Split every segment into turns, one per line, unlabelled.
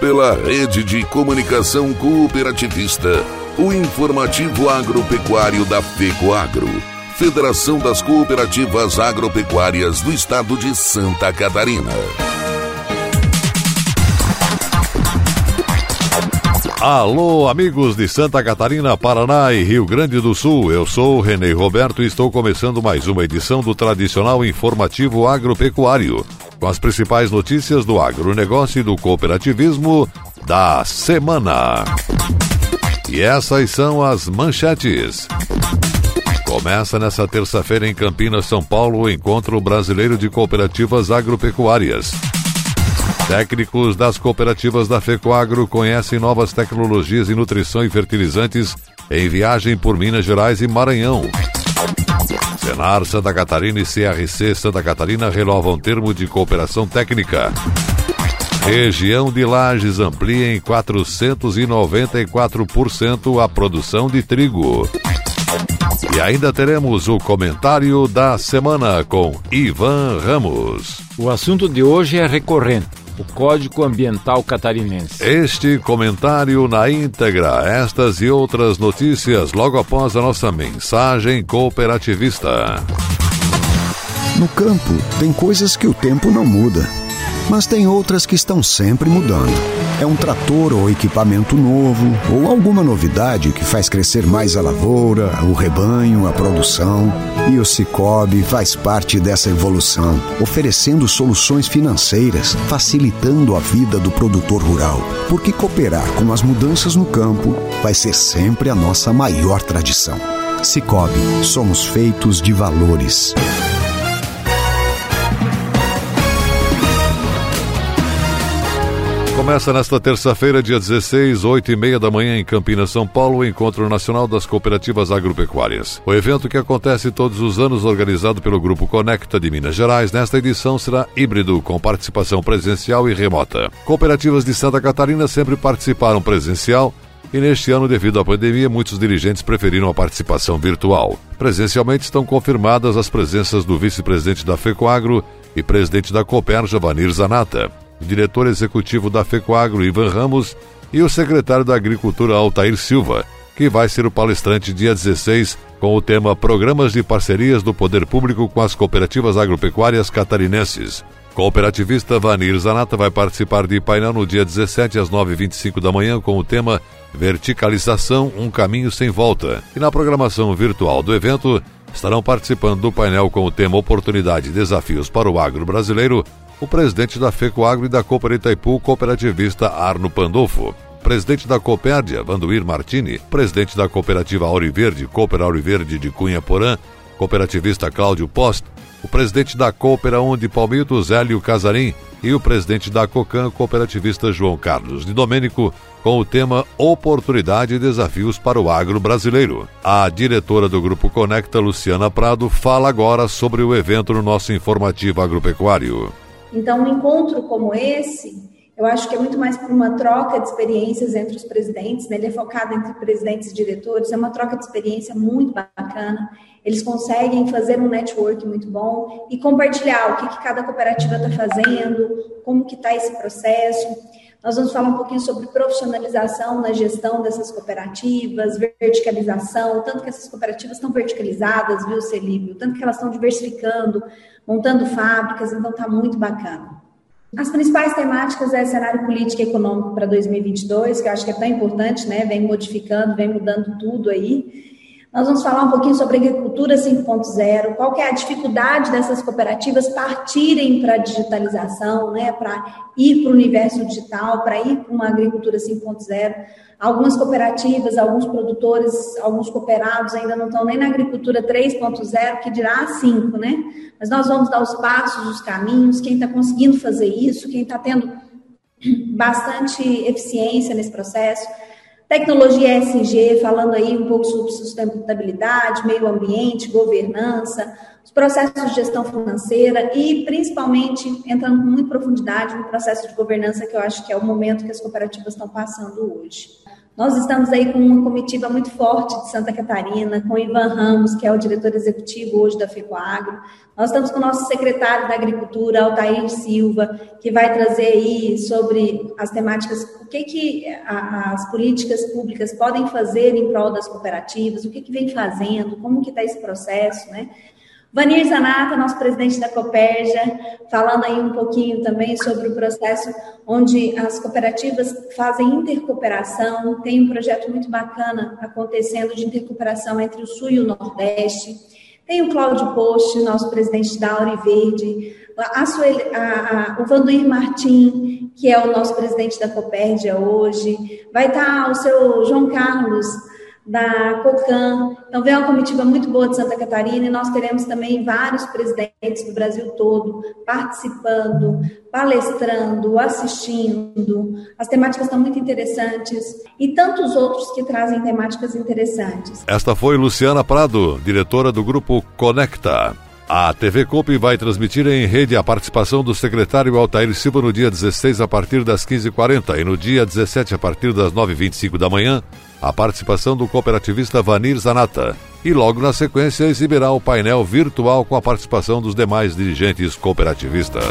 Pela rede de comunicação cooperativista, o informativo agropecuário da FECOAGRO, Federação das Cooperativas Agropecuárias do Estado de Santa Catarina.
Alô, amigos de Santa Catarina, Paraná e Rio Grande do Sul. Eu sou Renê Roberto e estou começando mais uma edição do tradicional informativo agropecuário, com as principais notícias do agronegócio e do cooperativismo da semana. E essas são as manchetes. Começa nesta terça-feira em Campinas, São Paulo, o Encontro Brasileiro de Cooperativas Agropecuárias. Técnicos das cooperativas da FECOAGRO conhecem novas tecnologias em nutrição e fertilizantes em viagem por Minas Gerais e Maranhão. Senar Santa Catarina e CRC Santa Catarina renovam termo de cooperação técnica. Região de Lages amplia em 494% a produção de trigo. E ainda teremos o comentário da semana com Ivan Ramos.
O assunto de hoje é recorrente o Código Ambiental Catarinense.
Este comentário na íntegra, estas e outras notícias logo após a nossa mensagem cooperativista.
No campo, tem coisas que o tempo não muda, mas tem outras que estão sempre mudando. É um trator ou equipamento novo, ou alguma novidade que faz crescer mais a lavoura, o rebanho, a produção. E o Cicobi faz parte dessa evolução, oferecendo soluções financeiras, facilitando a vida do produtor rural. Porque cooperar com as mudanças no campo vai ser sempre a nossa maior tradição. Cicobi, somos feitos de valores.
Começa nesta terça-feira, dia 16, 8 e meia da manhã, em Campinas, São Paulo, o Encontro Nacional das Cooperativas Agropecuárias. O evento, que acontece todos os anos, organizado pelo Grupo Conecta de Minas Gerais, nesta edição será híbrido, com participação presencial e remota. Cooperativas de Santa Catarina sempre participaram presencial, e neste ano, devido à pandemia, muitos dirigentes preferiram a participação virtual. Presencialmente estão confirmadas as presenças do vice-presidente da FECOAGRO e presidente da Cooperja, Vanir Zanata o diretor executivo da FECOAGRO, Ivan Ramos, e o secretário da Agricultura, Altair Silva, que vai ser o palestrante dia 16 com o tema Programas de Parcerias do Poder Público com as Cooperativas Agropecuárias Catarinenses. Cooperativista Vanir Zanata vai participar de painel no dia 17 às 9h25 da manhã com o tema Verticalização, um caminho sem volta. E na programação virtual do evento estarão participando do painel com o tema Oportunidade e Desafios para o Agro Brasileiro o presidente da FECOAGRO e da Cooper Itaipu, cooperativista Arno Pandolfo, presidente da Copérdia, Vanduir Martini, presidente da cooperativa Auriverde, Cooper Auriverde de Cunha Porã, cooperativista Cláudio Post, o presidente da Coopera Onde Palmito, Zélio Casarim, e o presidente da COCAN, cooperativista João Carlos de Domênico, com o tema Oportunidade e Desafios para o Agro Brasileiro. A diretora do Grupo Conecta, Luciana Prado, fala agora sobre o evento no nosso informativo agropecuário.
Então, um encontro como esse, eu acho que é muito mais por uma troca de experiências entre os presidentes, né? ele é focado entre presidentes e diretores, é uma troca de experiência muito bacana. Eles conseguem fazer um network muito bom e compartilhar o que, que cada cooperativa está fazendo, como que está esse processo. Nós vamos falar um pouquinho sobre profissionalização na gestão dessas cooperativas, verticalização, tanto que essas cooperativas estão verticalizadas, viu, Celívio? Tanto que elas estão diversificando, montando fábricas, então está muito bacana. As principais temáticas é cenário político e econômico para 2022, que eu acho que é tão importante, né? Vem modificando, vem mudando tudo aí. Nós vamos falar um pouquinho sobre agricultura 5.0, qual que é a dificuldade dessas cooperativas partirem para a digitalização, né, para ir para o universo digital, para ir para uma agricultura 5.0. Algumas cooperativas, alguns produtores, alguns cooperados ainda não estão nem na agricultura 3.0, que dirá a 5, né? Mas nós vamos dar os passos, os caminhos, quem está conseguindo fazer isso, quem está tendo bastante eficiência nesse processo Tecnologia ESG, falando aí um pouco sobre sustentabilidade, meio ambiente, governança, os processos de gestão financeira e, principalmente, entrando com muita profundidade no processo de governança, que eu acho que é o momento que as cooperativas estão passando hoje. Nós estamos aí com uma comitiva muito forte de Santa Catarina, com Ivan Ramos, que é o diretor executivo hoje da FECOAGRO. Nós estamos com o nosso secretário da Agricultura, Altair Silva, que vai trazer aí sobre as temáticas, o que, que as políticas públicas podem fazer em prol das cooperativas, o que, que vem fazendo, como que está esse processo, né? Vanir Zanata, nosso presidente da Copérgia, falando aí um pouquinho também sobre o processo onde as cooperativas fazem intercooperação. Tem um projeto muito bacana acontecendo de intercooperação entre o Sul e o Nordeste. Tem o Cláudio Post, nosso presidente da Auri Verde, a Sueli, a, a, o Vanduir Martim, que é o nosso presidente da Copérdia hoje. Vai estar o seu João Carlos, da COCAN. Então, vem uma comitiva muito boa de Santa Catarina e nós teremos também vários presidentes do Brasil todo participando, palestrando, assistindo. As temáticas estão muito interessantes e tantos outros que trazem temáticas interessantes.
Esta foi Luciana Prado, diretora do grupo Conecta. A TV COP vai transmitir em rede a participação do secretário Altair Silva no dia 16 a partir das 15h40 e no dia 17 a partir das 9h25 da manhã, a participação do cooperativista Vanir Zanata. E logo na sequência exibirá o painel virtual com a participação dos demais dirigentes cooperativistas.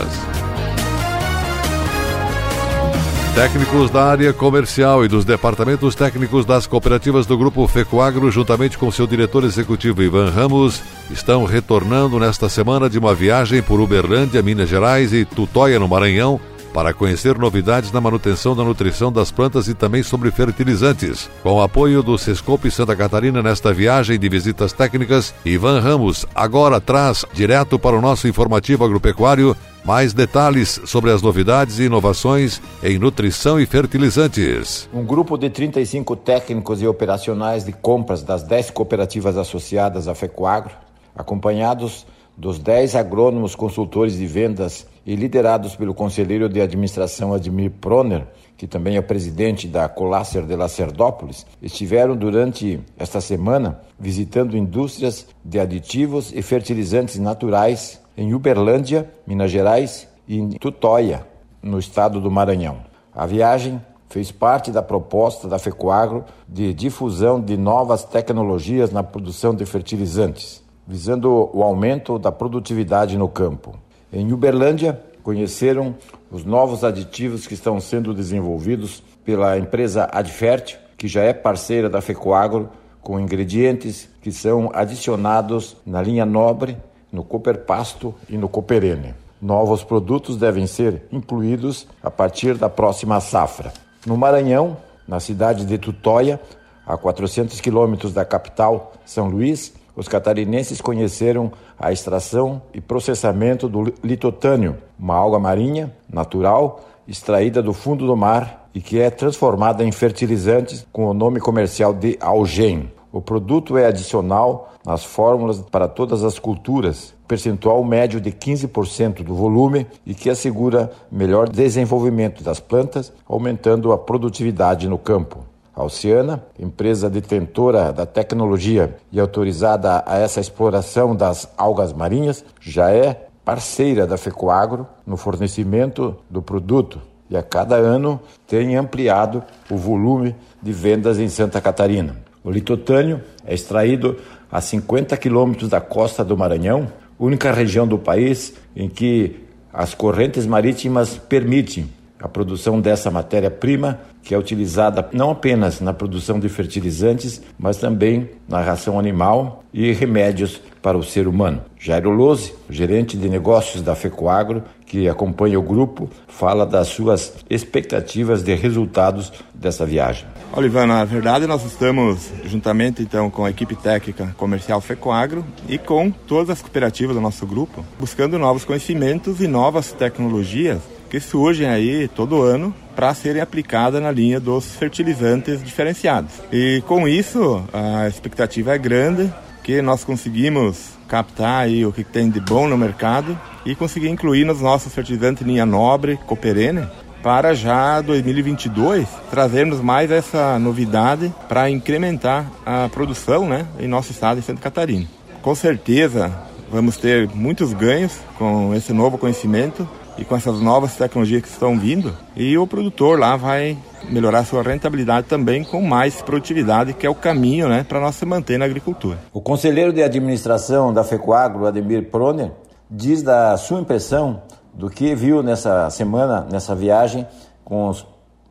Técnicos da área comercial e dos departamentos técnicos das cooperativas do Grupo Fecoagro, juntamente com seu diretor executivo Ivan Ramos, estão retornando nesta semana de uma viagem por Uberlândia, Minas Gerais e Tutóia, no Maranhão, para conhecer novidades na manutenção da nutrição das plantas e também sobre fertilizantes. Com o apoio do Sescope Santa Catarina nesta viagem de visitas técnicas, Ivan Ramos agora traz direto para o nosso informativo agropecuário mais detalhes sobre as novidades e inovações em nutrição e fertilizantes.
Um grupo de 35 técnicos e operacionais de compras das 10 cooperativas associadas à FECOAGRO, acompanhados dos 10 agrônomos consultores de vendas e liderados pelo conselheiro de administração Admir Proner, que também é presidente da Colácer de Lacerdópolis, estiveram durante esta semana visitando indústrias de aditivos e fertilizantes naturais em Uberlândia, Minas Gerais e em Tutóia, no estado do Maranhão. A viagem fez parte da proposta da FECOAGRO de difusão de novas tecnologias na produção de fertilizantes, visando o aumento da produtividade no campo. Em Uberlândia, conheceram os novos aditivos que estão sendo desenvolvidos pela empresa Adfert, que já é parceira da Fecoagro, com ingredientes que são adicionados na linha nobre, no Cooper Pasto e no Cooperene. Novos produtos devem ser incluídos a partir da próxima safra. No Maranhão, na cidade de Tutóia, a 400 quilômetros da capital, São Luís, os catarinenses conheceram a extração e processamento do litotânio, uma alga marinha natural extraída do fundo do mar e que é transformada em fertilizantes com o nome comercial de algem. O produto é adicional nas fórmulas para todas as culturas, percentual médio de 15% do volume e que assegura melhor desenvolvimento das plantas, aumentando a produtividade no campo. A Oceana, empresa detentora da tecnologia e autorizada a essa exploração das algas marinhas, já é parceira da Fecoagro no fornecimento do produto e a cada ano tem ampliado o volume de vendas em Santa Catarina. O litotânio é extraído a 50 quilômetros da costa do Maranhão, única região do país em que as correntes marítimas permitem a produção dessa matéria-prima, que é utilizada não apenas na produção de fertilizantes, mas também na ração animal e remédios para o ser humano. Jairo Lose, gerente de negócios da FECOAGRO, que acompanha o grupo, fala das suas expectativas de resultados dessa viagem.
Olivana, na verdade nós estamos juntamente então com a equipe técnica comercial FECOAGRO e com todas as cooperativas do nosso grupo, buscando novos conhecimentos e novas tecnologias que surgem aí todo ano para serem aplicadas na linha dos fertilizantes diferenciados. E com isso, a expectativa é grande que nós conseguimos captar aí o que tem de bom no mercado e conseguir incluir nos nossos fertilizantes linha nobre, Cooperene, para já 2022 trazermos mais essa novidade para incrementar a produção né, em nosso estado de Santa Catarina. Com certeza vamos ter muitos ganhos com esse novo conhecimento e com essas novas tecnologias que estão vindo, e o produtor lá vai melhorar sua rentabilidade também com mais produtividade, que é o caminho né, para nós se manter na agricultura.
O conselheiro de administração da FECOAGRO, Ademir Proner, diz da sua impressão do que viu nessa semana, nessa viagem, com os,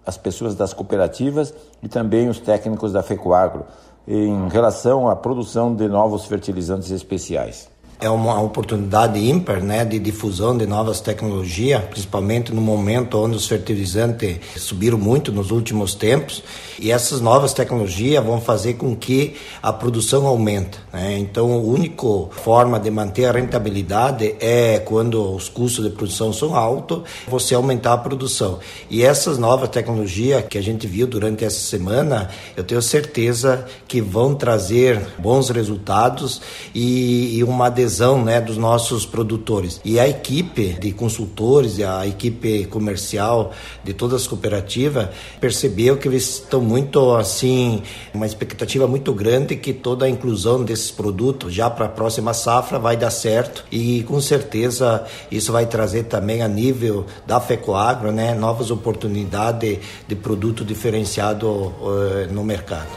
as pessoas das cooperativas e também os técnicos da FECOAGRO, em relação à produção de novos fertilizantes especiais
é uma oportunidade ímpar né, de difusão de novas tecnologias, principalmente no momento onde os fertilizantes subiram muito nos últimos tempos. E essas novas tecnologias vão fazer com que a produção aumente. Né? Então, a única forma de manter a rentabilidade é quando os custos de produção são altos, você aumentar a produção. E essas novas tecnologias que a gente viu durante essa semana, eu tenho certeza que vão trazer bons resultados e, e uma adesão adesão né, dos nossos produtores. E a equipe de consultores, a equipe comercial de todas as cooperativas percebeu que eles estão muito assim, uma expectativa muito grande que toda a inclusão desses produtos já para a próxima safra vai dar certo e com certeza isso vai trazer também a nível da FECOAGRO né, novas oportunidades de produto diferenciado uh, no mercado.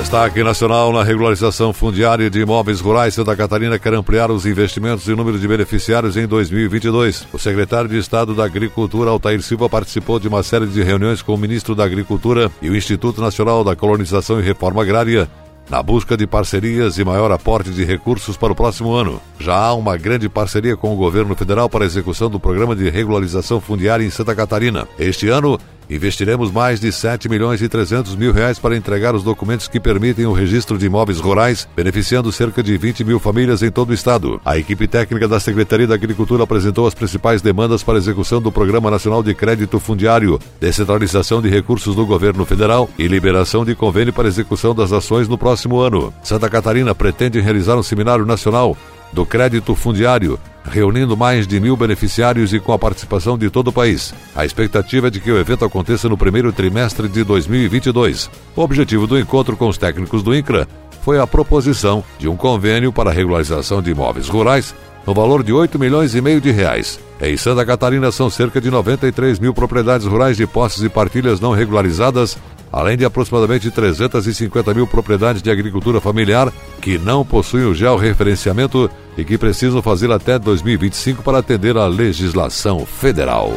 Destaque nacional na regularização fundiária de imóveis rurais. Santa Catarina quer ampliar os investimentos e número de beneficiários em 2022. O secretário de Estado da Agricultura, Altair Silva, participou de uma série de reuniões com o ministro da Agricultura e o Instituto Nacional da Colonização e Reforma Agrária na busca de parcerias e maior aporte de recursos para o próximo ano. Já há uma grande parceria com o governo federal para a execução do programa de regularização fundiária em Santa Catarina. Este ano, Investiremos mais de 7 milhões e 300 mil reais para entregar os documentos que permitem o registro de imóveis rurais, beneficiando cerca de 20 mil famílias em todo o estado. A equipe técnica da Secretaria da Agricultura apresentou as principais demandas para execução do Programa Nacional de Crédito Fundiário, descentralização de recursos do governo federal e liberação de convênio para execução das ações no próximo ano. Santa Catarina pretende realizar um seminário nacional do crédito fundiário, reunindo mais de mil beneficiários e com a participação de todo o país. A expectativa é de que o evento aconteça no primeiro trimestre de 2022. O objetivo do encontro com os técnicos do INCRA foi a proposição de um convênio para a regularização de imóveis rurais no valor de 8 milhões e meio de reais. Em Santa Catarina são cerca de 93 mil propriedades rurais de posses e partilhas não regularizadas além de aproximadamente 350 mil propriedades de agricultura familiar que não possuem o georreferenciamento e que precisam fazer até 2025 para atender à legislação federal.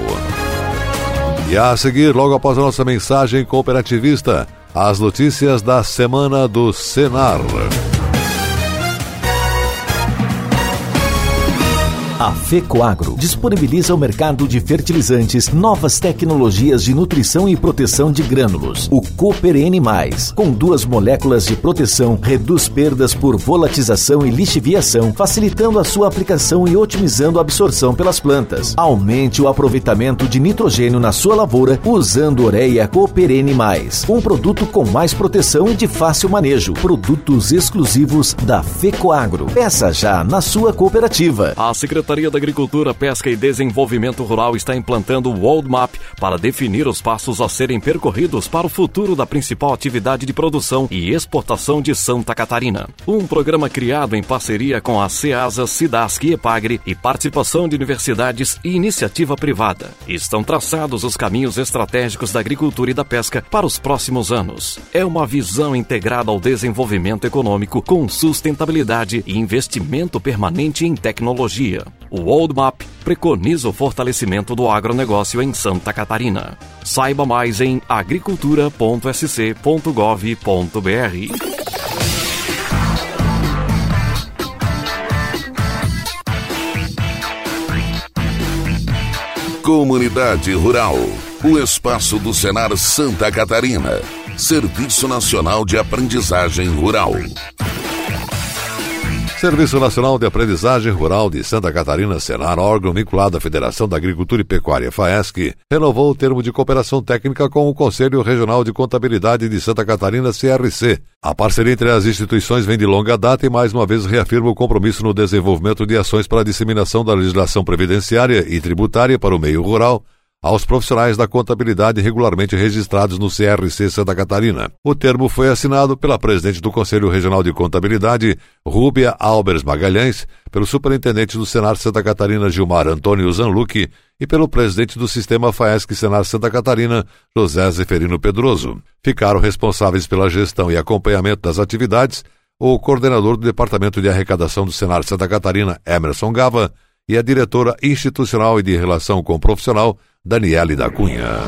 E a seguir, logo após a nossa mensagem cooperativista, as notícias da semana do Senar.
A FECOAGRO disponibiliza ao mercado de fertilizantes novas tecnologias de nutrição e proteção de grânulos. O Cooper N+, com duas moléculas de proteção, reduz perdas por volatização e lixiviação, facilitando a sua aplicação e otimizando a absorção pelas plantas. Aumente o aproveitamento de nitrogênio na sua lavoura usando Ureia Cooper N+, um produto com mais proteção e de fácil manejo. Produtos exclusivos da FECOAGRO. Peça já na sua cooperativa.
A Secretaria Secretaria da Agricultura, Pesca e Desenvolvimento Rural está implantando o World Map para definir os passos a serem percorridos para o futuro da principal atividade de produção e exportação de Santa Catarina. Um programa criado em parceria com a CEASA, SIDASC e EPAGRE e participação de universidades e iniciativa privada. Estão traçados os caminhos estratégicos da agricultura e da pesca para os próximos anos. É uma visão integrada ao desenvolvimento econômico com sustentabilidade e investimento permanente em tecnologia. O World Map preconiza o fortalecimento do agronegócio em Santa Catarina. Saiba mais em agricultura.sc.gov.br.
Comunidade Rural, o espaço do Senar Santa Catarina, Serviço Nacional de Aprendizagem Rural.
Serviço Nacional de Aprendizagem Rural de Santa Catarina, Senar, órgão vinculado à Federação da Agricultura e Pecuária, FAESC, renovou o termo de cooperação técnica com o Conselho Regional de Contabilidade de Santa Catarina, CRC. A parceria entre as instituições vem de longa data e mais uma vez reafirma o compromisso no desenvolvimento de ações para a disseminação da legislação previdenciária e tributária para o meio rural, aos profissionais da contabilidade regularmente registrados no CRC Santa Catarina. O termo foi assinado pela presidente do Conselho Regional de Contabilidade, Rúbia Albers Magalhães, pelo superintendente do Senar Santa Catarina, Gilmar Antônio Zanluque, e pelo presidente do Sistema FAESC Senar Santa Catarina, José Zeferino Pedroso. Ficaram responsáveis pela gestão e acompanhamento das atividades o coordenador do Departamento de Arrecadação do Senar Santa Catarina, Emerson Gava, e a diretora institucional e de relação com o profissional, Daniele da Cunha.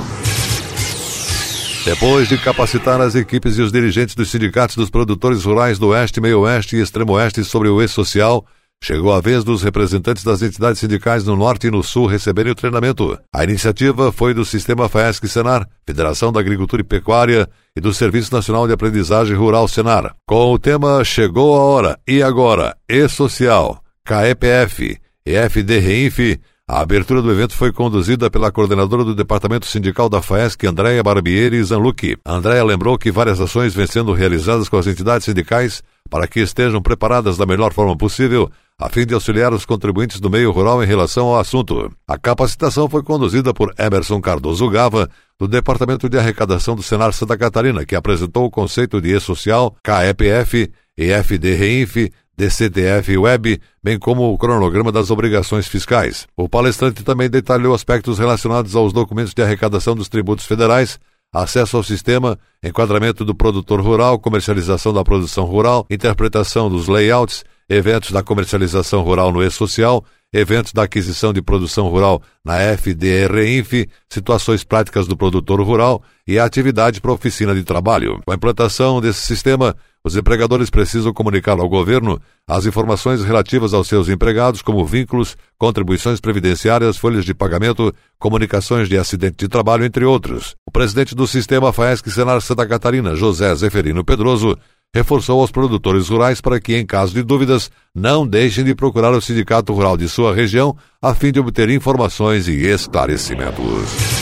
Depois de capacitar as equipes e os dirigentes dos sindicatos dos produtores rurais do Oeste, Meio Oeste e Extremo Oeste sobre o E-Social, chegou a vez dos representantes das entidades sindicais no Norte e no Sul receberem o treinamento. A iniciativa foi do Sistema FAESC Senar, Federação da Agricultura e Pecuária e do Serviço Nacional de Aprendizagem Rural Senar, com o tema Chegou a Hora e Agora, E-Social, KEPF, EFD Reinf, a abertura do evento foi conduzida pela coordenadora do Departamento Sindical da FAESC, Andréia Barbieri Zanlucchi. Andréia lembrou que várias ações vêm sendo realizadas com as entidades sindicais para que estejam preparadas da melhor forma possível, a fim de auxiliar os contribuintes do meio rural em relação ao assunto. A capacitação foi conduzida por Emerson Cardoso Gava, do Departamento de Arrecadação do Senar Santa Catarina, que apresentou o conceito de E-Social, KEPF, EFD Reinf, DCTF Web, bem como o cronograma das obrigações fiscais. O palestrante também detalhou aspectos relacionados aos documentos de arrecadação dos tributos federais, acesso ao sistema, enquadramento do produtor rural, comercialização da produção rural, interpretação dos layouts, eventos da comercialização rural no E-Social, eventos da aquisição de produção rural na FDR-INF, situações práticas do produtor rural e a atividade para oficina de trabalho. Com a implantação desse sistema, os empregadores precisam comunicar ao governo as informações relativas aos seus empregados, como vínculos, contribuições previdenciárias, folhas de pagamento, comunicações de acidente de trabalho, entre outros. O presidente do sistema FAESC Senar Santa Catarina, José Zeferino Pedroso, reforçou aos produtores rurais para que, em caso de dúvidas, não deixem de procurar o sindicato rural de sua região a fim de obter informações e esclarecimentos.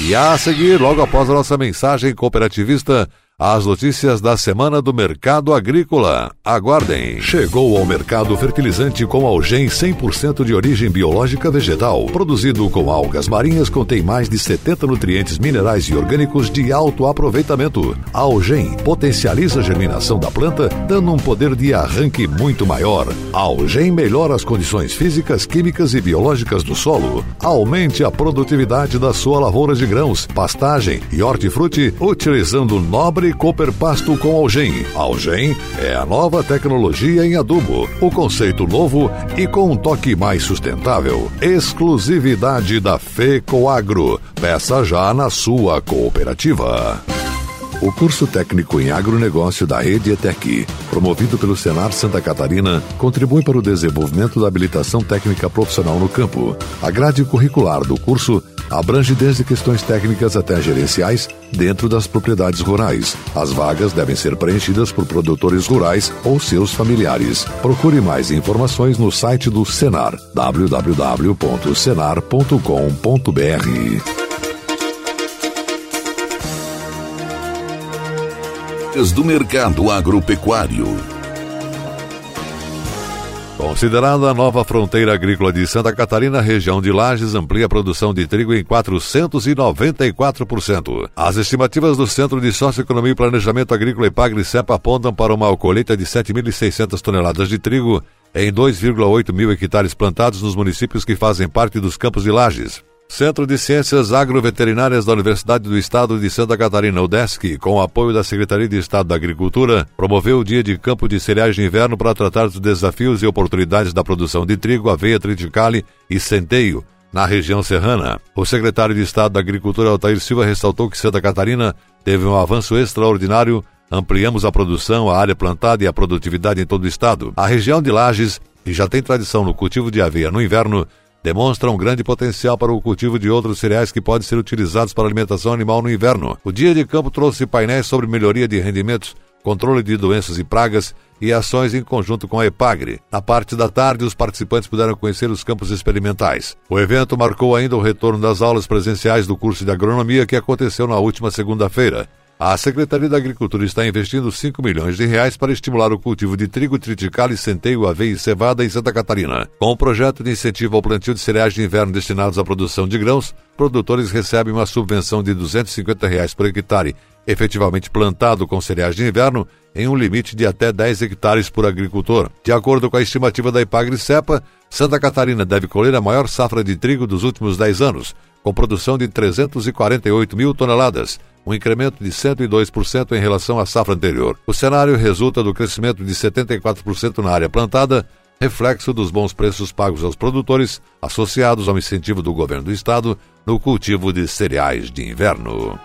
E a seguir, logo após a nossa mensagem cooperativista, as notícias da semana do mercado agrícola. Aguardem. Chegou ao mercado fertilizante com algem 100% de origem biológica vegetal. Produzido com algas marinhas, contém mais de 70 nutrientes minerais e orgânicos de alto aproveitamento. A algem potencializa a germinação da planta, dando um poder de arranque muito maior. A algem melhora as condições físicas, químicas e biológicas do solo. Aumente a produtividade da sua lavoura de grãos, pastagem e hortifruti utilizando nobre Cooper Pasto com Algem. Algem é a nova tecnologia em adubo, o conceito novo e com um toque mais sustentável. Exclusividade da FECOAGRO. Peça já na sua cooperativa. O curso técnico em agronegócio da Rede ETEC, promovido pelo Senar Santa Catarina, contribui para o desenvolvimento da habilitação técnica profissional no campo. A grade curricular do curso abrange desde questões técnicas até gerenciais dentro das propriedades rurais. As vagas devem ser preenchidas por produtores rurais ou seus familiares. Procure mais informações no site do Senar www.senar.com.br.
do mercado agropecuário.
Considerada a nova fronteira agrícola de Santa Catarina, a região de Lages amplia a produção de trigo em 494%. As estimativas do Centro de Socioeconomia e Planejamento Agrícola e Pagri-CEPA apontam para uma colheita de 7.600 toneladas de trigo em 2,8 mil hectares plantados nos municípios que fazem parte dos campos de Lages. Centro de Ciências Agroveterinárias da Universidade do Estado de Santa Catarina, UDESC, com apoio da Secretaria de Estado da Agricultura, promoveu o Dia de Campo de Cereais de Inverno para tratar dos desafios e oportunidades da produção de trigo, aveia, triticale e centeio na região serrana. O secretário de Estado da Agricultura, Altair Silva, ressaltou que Santa Catarina teve um avanço extraordinário Ampliamos a produção, a área plantada e a produtividade em todo o estado. A região de Lages, que já tem tradição no cultivo de aveia no inverno, demonstra um grande potencial para o cultivo de outros cereais que podem ser utilizados para alimentação animal no inverno. O Dia de Campo trouxe painéis sobre melhoria de rendimentos, controle de doenças e pragas e ações em conjunto com a EPAGRE. Na parte da tarde, os participantes puderam conhecer os campos experimentais. O evento marcou ainda o retorno das aulas presenciais do curso de agronomia que aconteceu na última segunda-feira. A Secretaria da Agricultura está investindo 5 milhões de reais para estimular o cultivo de trigo, triticale, centeio, aveia e cevada em Santa Catarina. Com o projeto de incentivo ao plantio de cereais de inverno destinados à produção de grãos, produtores recebem uma subvenção de 250 reais por hectare efetivamente plantado com cereais de inverno em um limite de até 10 hectares por agricultor. De acordo com a estimativa da Ipagre-Cepa, Santa Catarina deve colher a maior safra de trigo dos últimos 10 anos, com produção de 348 mil toneladas, um incremento de 102% em relação à safra anterior. O cenário resulta do crescimento de 74% na área plantada, reflexo dos bons preços pagos aos produtores, associados ao incentivo do governo do estado no cultivo de cereais de inverno.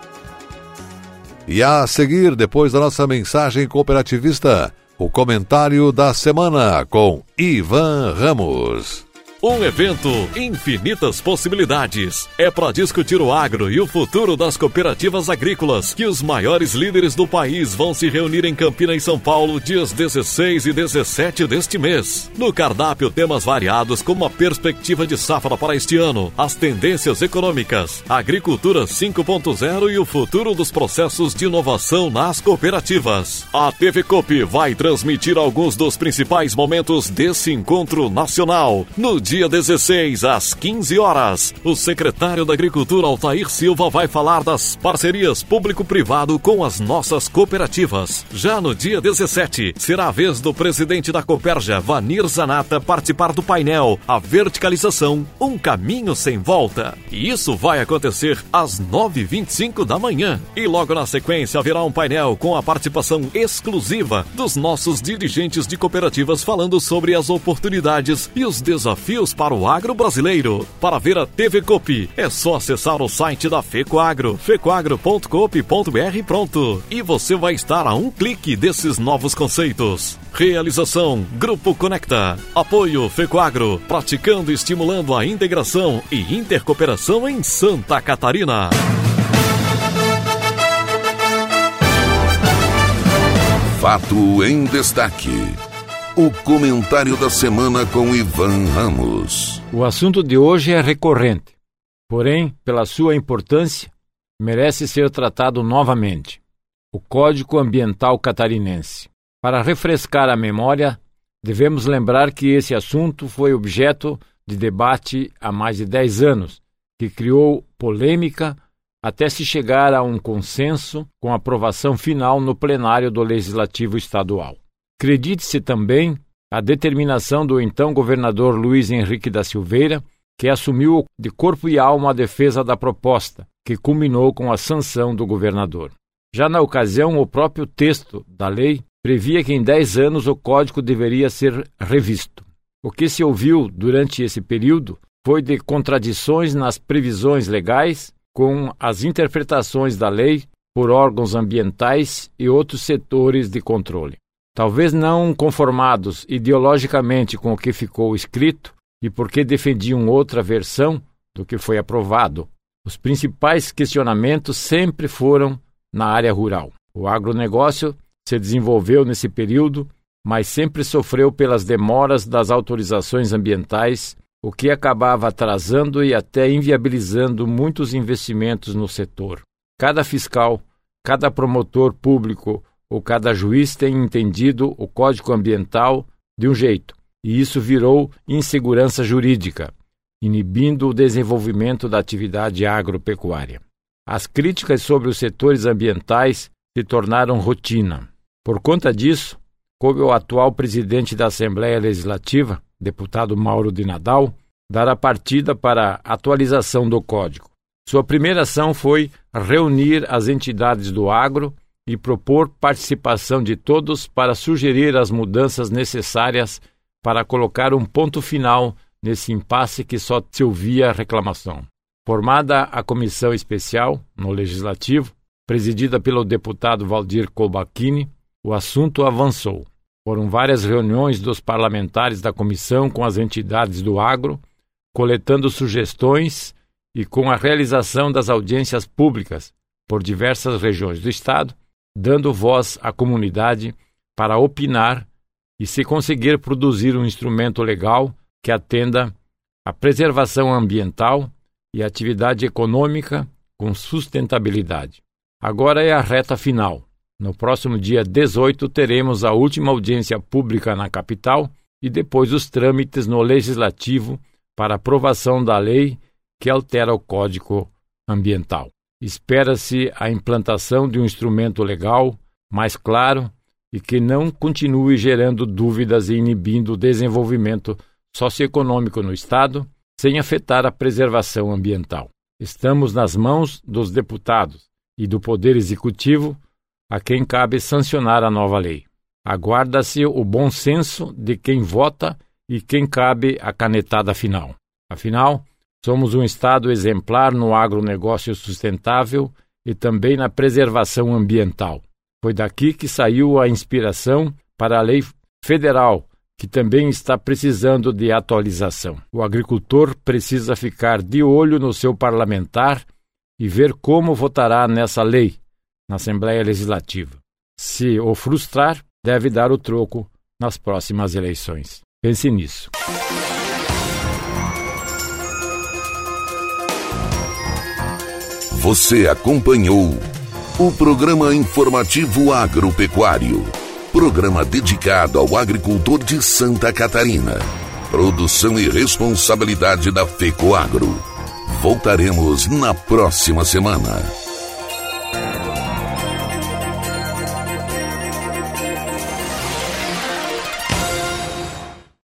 E a seguir, depois da nossa mensagem cooperativista, o comentário da semana com Ivan Ramos.
Um evento, infinitas possibilidades. É para discutir o agro e o futuro das cooperativas agrícolas que os maiores líderes do país vão se reunir em Campinas São Paulo dias 16 e 17 deste mês. No cardápio, temas variados como a perspectiva de safra para este ano, as tendências econômicas, agricultura 5.0 e o futuro dos processos de inovação nas cooperativas. A TV Cop vai transmitir alguns dos principais momentos desse encontro nacional no dia dia 16, às 15 horas, o secretário da Agricultura, Altair Silva, vai falar das parcerias público-privado com as nossas cooperativas. Já no dia 17, será a vez do presidente da Coperja, Vanir Zanata, participar do painel A Verticalização, um caminho sem volta. E isso vai acontecer às 9h25 da manhã. E logo na sequência haverá um painel com a participação exclusiva dos nossos dirigentes de cooperativas falando sobre as oportunidades e os desafios para o agro brasileiro. Para ver a TV Copi, é só acessar o site da FECOAGRO, fecoagro.coop.br pronto. E você vai estar a um clique desses novos conceitos. Realização Grupo Conecta. Apoio FECOAGRO, praticando e estimulando a integração e intercooperação em Santa Catarina.
Fato em destaque. O comentário da semana com Ivan Ramos.
O assunto de hoje é recorrente, porém, pela sua importância, merece ser tratado novamente. O Código Ambiental Catarinense. Para refrescar a memória, devemos lembrar que esse assunto foi objeto de debate há mais de 10 anos, que criou polêmica até se chegar a um consenso com aprovação final no plenário do Legislativo Estadual. Acredite-se também a determinação do então governador Luiz Henrique da Silveira, que assumiu de corpo e alma a defesa da proposta, que culminou com a sanção do governador. Já na ocasião, o próprio texto da lei previa que em 10 anos o código deveria ser revisto. O que se ouviu durante esse período foi de contradições nas previsões legais com as interpretações da lei por órgãos ambientais e outros setores de controle. Talvez não conformados ideologicamente com o que ficou escrito e porque defendiam outra versão do que foi aprovado, os principais questionamentos sempre foram na área rural. O agronegócio se desenvolveu nesse período, mas sempre sofreu pelas demoras das autorizações ambientais, o que acabava atrasando e até inviabilizando muitos investimentos no setor. Cada fiscal, cada promotor público ou cada juiz tem entendido o Código Ambiental de um jeito, e isso virou insegurança jurídica, inibindo o desenvolvimento da atividade agropecuária. As críticas sobre os setores ambientais se tornaram rotina. Por conta disso, coube ao atual presidente da Assembleia Legislativa, deputado Mauro de Nadal, dar a partida para a atualização do código. Sua primeira ação foi reunir as entidades do agro e propor participação de todos para sugerir as mudanças necessárias para colocar um ponto final nesse impasse que só se ouvia reclamação. Formada a comissão especial no Legislativo, presidida pelo deputado Valdir Colbachini, o assunto avançou. Foram várias reuniões dos parlamentares da comissão com as entidades do agro, coletando sugestões e com a realização das audiências públicas por diversas regiões do Estado, dando voz à comunidade para opinar e, se conseguir produzir um instrumento legal que atenda à preservação ambiental e atividade econômica com sustentabilidade. Agora é a reta final. No próximo dia 18 teremos a última audiência pública na capital e depois os trâmites no legislativo para aprovação da lei que altera o Código Ambiental. Espera-se a implantação de um instrumento legal mais claro e que não continue gerando dúvidas e inibindo o desenvolvimento socioeconômico no Estado, sem afetar a preservação ambiental. Estamos nas mãos dos deputados e do Poder Executivo, a quem cabe sancionar a nova lei. Aguarda-se o bom senso de quem vota e quem cabe a canetada final. Afinal, somos um Estado exemplar no agronegócio sustentável e também na preservação ambiental. Foi daqui que saiu a inspiração para a lei federal, que também está precisando de atualização. O agricultor precisa ficar de olho no seu parlamentar e ver como votará nessa lei na Assembleia Legislativa. Se o frustrar, deve dar o troco nas próximas eleições. Pense nisso.
Você acompanhou o programa informativo agropecuário, programa dedicado ao agricultor de Santa Catarina. Produção e responsabilidade da FECOAGro. Voltaremos na próxima semana.